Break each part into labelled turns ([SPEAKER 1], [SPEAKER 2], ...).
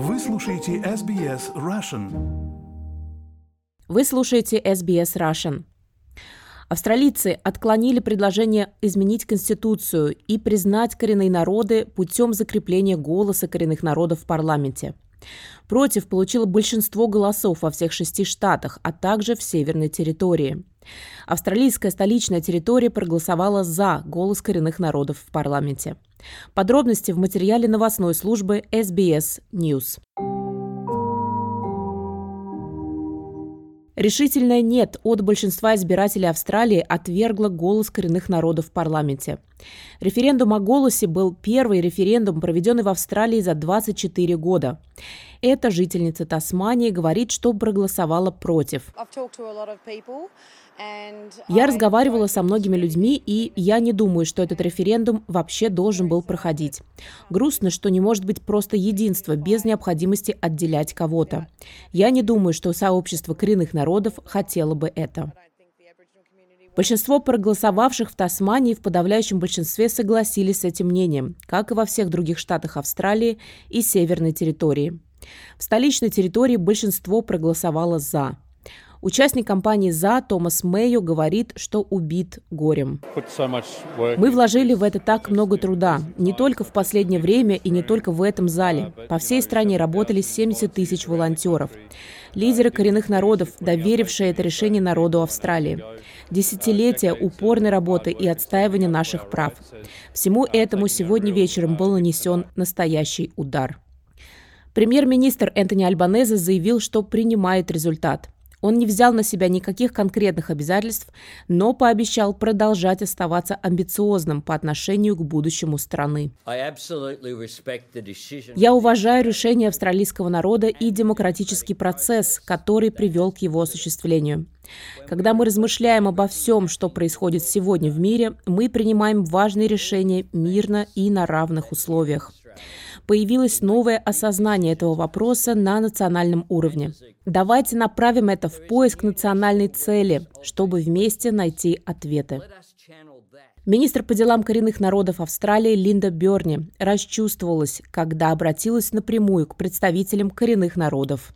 [SPEAKER 1] Вы слушаете SBS Russian.
[SPEAKER 2] Вы слушаете SBS Russian. Австралийцы отклонили предложение изменить Конституцию и признать коренные народы путем закрепления голоса коренных народов в парламенте. Против получило большинство голосов во всех шести штатах, а также в северной территории. Австралийская столичная территория проголосовала за голос коренных народов в парламенте. Подробности в материале новостной службы SBS News. Решительное «нет» от большинства избирателей Австралии отвергло голос коренных народов в парламенте. Референдум о голосе был первый референдум, проведенный в Австралии за 24 года. Эта жительница Тасмании говорит, что проголосовала против. Я разговаривала со многими людьми, и я не думаю, что этот референдум вообще должен был проходить. Грустно, что не может быть просто единства без необходимости отделять кого-то. Я не думаю, что сообщество коренных народов хотело бы это. Большинство проголосовавших в Тасмании в подавляющем большинстве согласились с этим мнением, как и во всех других штатах Австралии и Северной территории. В столичной территории большинство проголосовало «за». Участник кампании «За» Томас Мэйо говорит, что убит горем. Мы вложили в это так много труда, не только в последнее время и не только в этом зале. По всей стране работали 70 тысяч волонтеров. Лидеры коренных народов, доверившие это решение народу Австралии. Десятилетия упорной работы и отстаивания наших прав. Всему этому сегодня вечером был нанесен настоящий удар. Премьер-министр Энтони Альбанезе заявил, что принимает результат – он не взял на себя никаких конкретных обязательств, но пообещал продолжать оставаться амбициозным по отношению к будущему страны. Я уважаю решение австралийского народа и демократический процесс, который привел к его осуществлению. Когда мы размышляем обо всем, что происходит сегодня в мире, мы принимаем важные решения мирно и на равных условиях появилось новое осознание этого вопроса на национальном уровне. Давайте направим это в поиск национальной цели, чтобы вместе найти ответы. Министр по делам коренных народов Австралии Линда Берни расчувствовалась, когда обратилась напрямую к представителям коренных народов.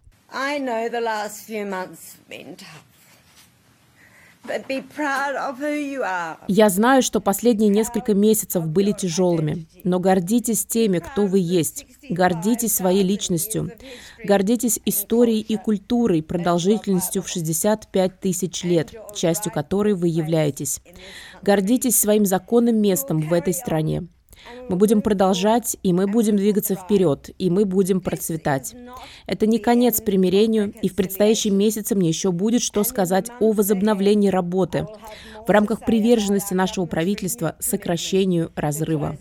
[SPEAKER 2] Я знаю, что последние несколько месяцев были тяжелыми, но гордитесь теми, кто вы есть. Гордитесь своей личностью. Гордитесь историей и культурой, продолжительностью в 65 тысяч лет, частью которой вы являетесь. Гордитесь своим законным местом в этой стране. Мы будем продолжать, и мы будем двигаться вперед, и мы будем процветать. Это не конец примирению, и в предстоящем месяце мне еще будет что сказать о возобновлении работы в рамках приверженности нашего правительства сокращению разрыва.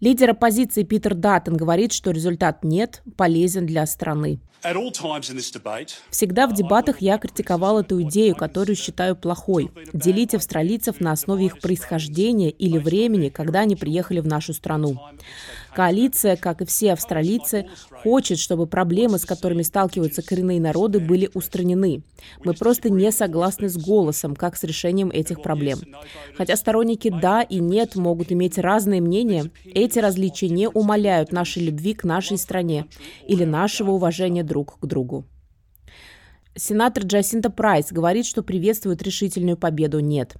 [SPEAKER 2] Лидер оппозиции Питер Даттон говорит, что результат «нет» полезен для страны. Всегда в дебатах я критиковал эту идею, которую считаю плохой. Делить австралийцев на основе их происхождения или времени, когда они приехали в нашу страну. Коалиция, как и все австралийцы, хочет, чтобы проблемы, с которыми сталкиваются коренные народы, были устранены. Мы просто не согласны с голосом, как с решением этих проблем. Хотя сторонники «да» и «нет» могут иметь разные мнения, эти различия не умаляют нашей любви к нашей стране или нашего уважения друг к другу. Сенатор Джасинта Прайс говорит, что приветствует решительную победу «нет».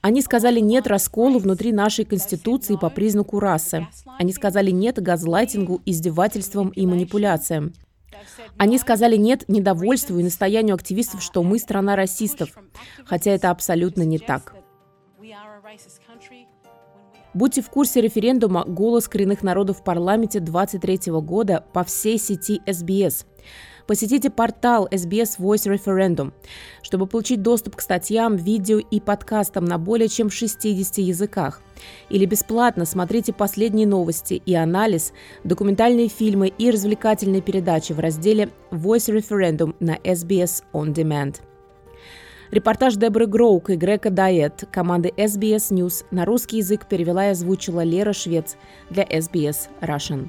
[SPEAKER 2] Они сказали «нет» расколу внутри нашей Конституции по признаку расы. Они сказали «нет» газлайтингу, издевательствам и манипуляциям. Они сказали «нет» недовольству и настоянию активистов, что мы страна расистов, хотя это абсолютно не так. Будьте в курсе референдума «Голос коренных народов в парламенте» 23 года по всей сети SBS. Посетите портал SBS Voice Referendum, чтобы получить доступ к статьям, видео и подкастам на более чем 60 языках. Или бесплатно смотрите последние новости и анализ, документальные фильмы и развлекательные передачи в разделе Voice Referendum на SBS On Demand. Репортаж Дебры Гроук и Грека Дайет команды SBS News на русский язык перевела и озвучила Лера Швец для SBS Russian.